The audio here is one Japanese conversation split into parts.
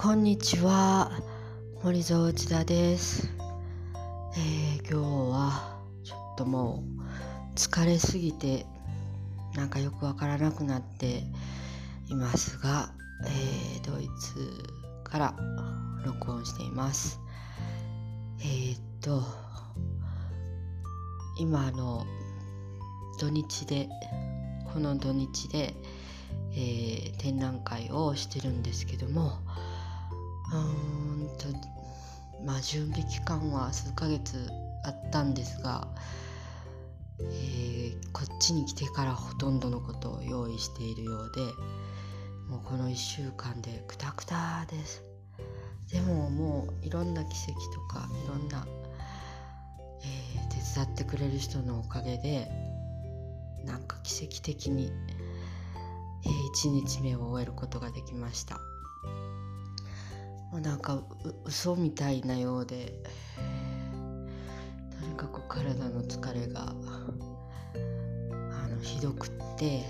こんにちは。森蔵内田です、えー今日はちょっともう疲れすぎてなんかよくわからなくなっていますが、えードイツから録音しています。えーっと今あの土日でこの土日で、え展覧会をしてるんですけどもうんと。まあ準備期間は数ヶ月あったんですが、えーこっちに来てからほとんどのことを用意しているようでもうこの1週間でクタクタです。でももういろんな奇跡とかいろんな、えー手伝ってくれる人のおかげでなんか奇跡的に、え1日目を終えることができました。もうなんか嘘みたいなようで。とにかく体の疲れがあのひどくって。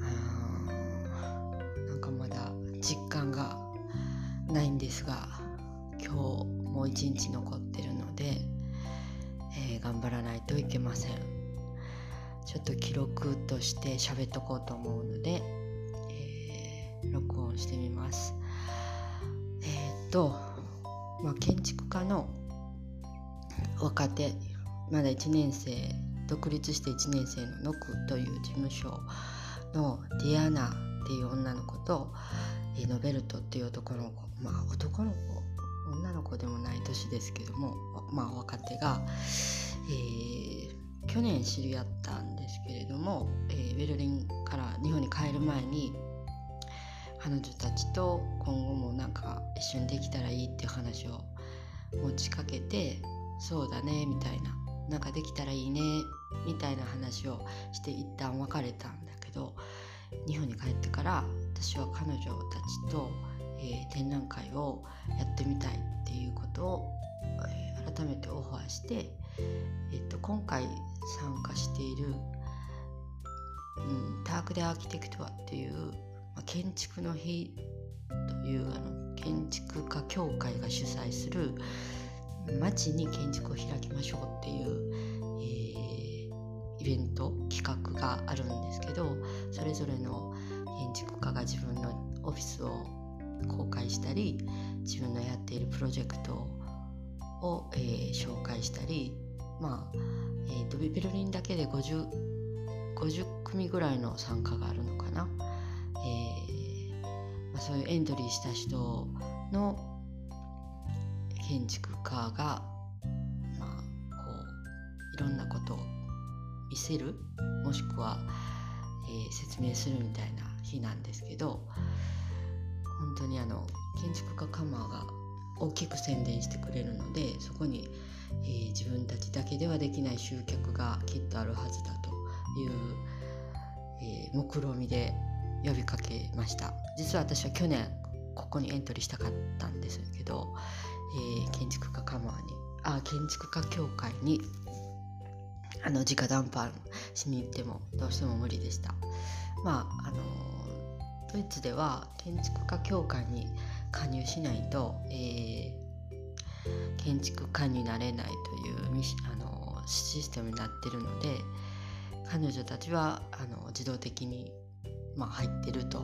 あーなんかまだ実感がないんですが今日もう一日残ってるので、えー頑張らないといけません。ちょっと記録として喋っとこうと思うので、録音してみます。えーっと、まあ、建築家の若手まだ1年生独立して1年生のノクという事務所のディアナっていう女の子とノベルトっていう男の子まあ男の子女の子でもない年ですけどもまあ若手が、えー去年知り合ったんですけれども、えーベルリンから日本に帰る前に彼女たちと今後もなんか一緒にできたらいいっていう話を持ちかけてそうだねみたいななんかできたらいいねみたいな話をして一旦別れたんだけど日本に帰ってから私は彼女たちと、えー展覧会をやってみたいっていうことを、えー改めてオファーして、えっと今回参加している、うん、ターク・デ・アーキテクトアっていう、まあ、建築の日というあの建築家協会が主催する街に建築を開きましょうっていう、えーイベント企画があるんですけどそれぞれの建築家が自分のオフィスを公開したり自分のやっているプロジェクトを、えー紹介したりまあ、えーベルリンだけで 50, 50組ぐらいの参加があるのかな、そういうエントリーした人の建築家が、まあ、こういろんなことを見せるもしくは、えー説明するみたいな日なんですけど本当にあの建築家カマーが大きく宣伝してくれるのでそこに、えー自分たちだけではできない集客がきっとあるはずだという、えー目論見で呼びかけました。実は私は去年ここにエントリーしたかったんですけど、えー建築家カマーにあ建築家協会にあの直談判しに行ってもどうしても無理でした。まああのドイツでは建築家協会に加入しないと、えー建築家になれないというシあのシステムになってるので彼女たちはあの自動的に、まあ、入ってると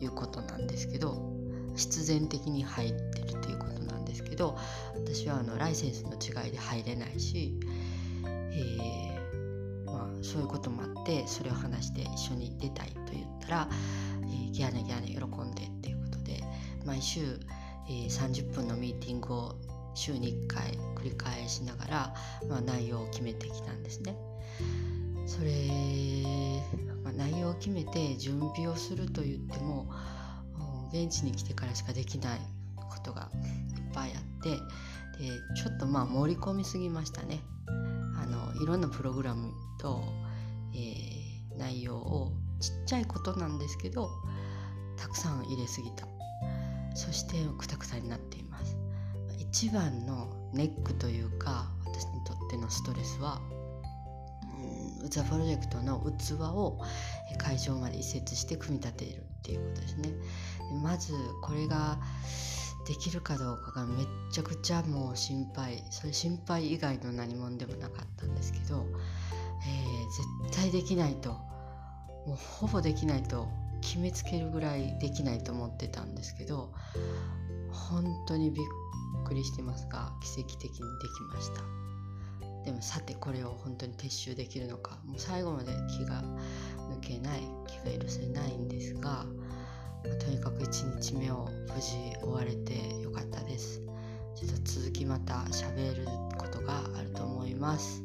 いうことなんですけど必然的に入ってるということなんですけど私はあのライセンスの違いで入れないし、えーまあ、そういうこともあってそれを話して一緒に出たいと言ったら、えーギャーネギャーネ喜んでっていうことで毎週、えー30分のミーティングを週に1回繰り返しながら、まあ、内容を決めてきたんですね。それ、決めて準備をすると言っても現地に来てからしかできないことがいっぱいあってでちょっとまあ盛り込みすぎましたね。あのいろんなプログラムと、えー内容をちっちゃいことなんですけどたくさん入れすぎたそしてくたくたになっています一番のネックというか私にとってのストレスはザプロジェクトの器を会場まで移設して組み立てるっていうことですね。まずこれができるかどうかがめっちゃくちゃもう心配それ心配以外の何者でもなかったんですけど、えー、絶対できないともうほぼできないと決めつけるぐらいできないと思ってたんですけど本当にびっくりしてますが奇跡的にできましたでもさてこれを本当に撤収できるのかもう最後まで気が抜けない気が許せないんですが、まあ、とにかく1日目を無事終われてよかったですちょっと続きまた喋ることがあると思います。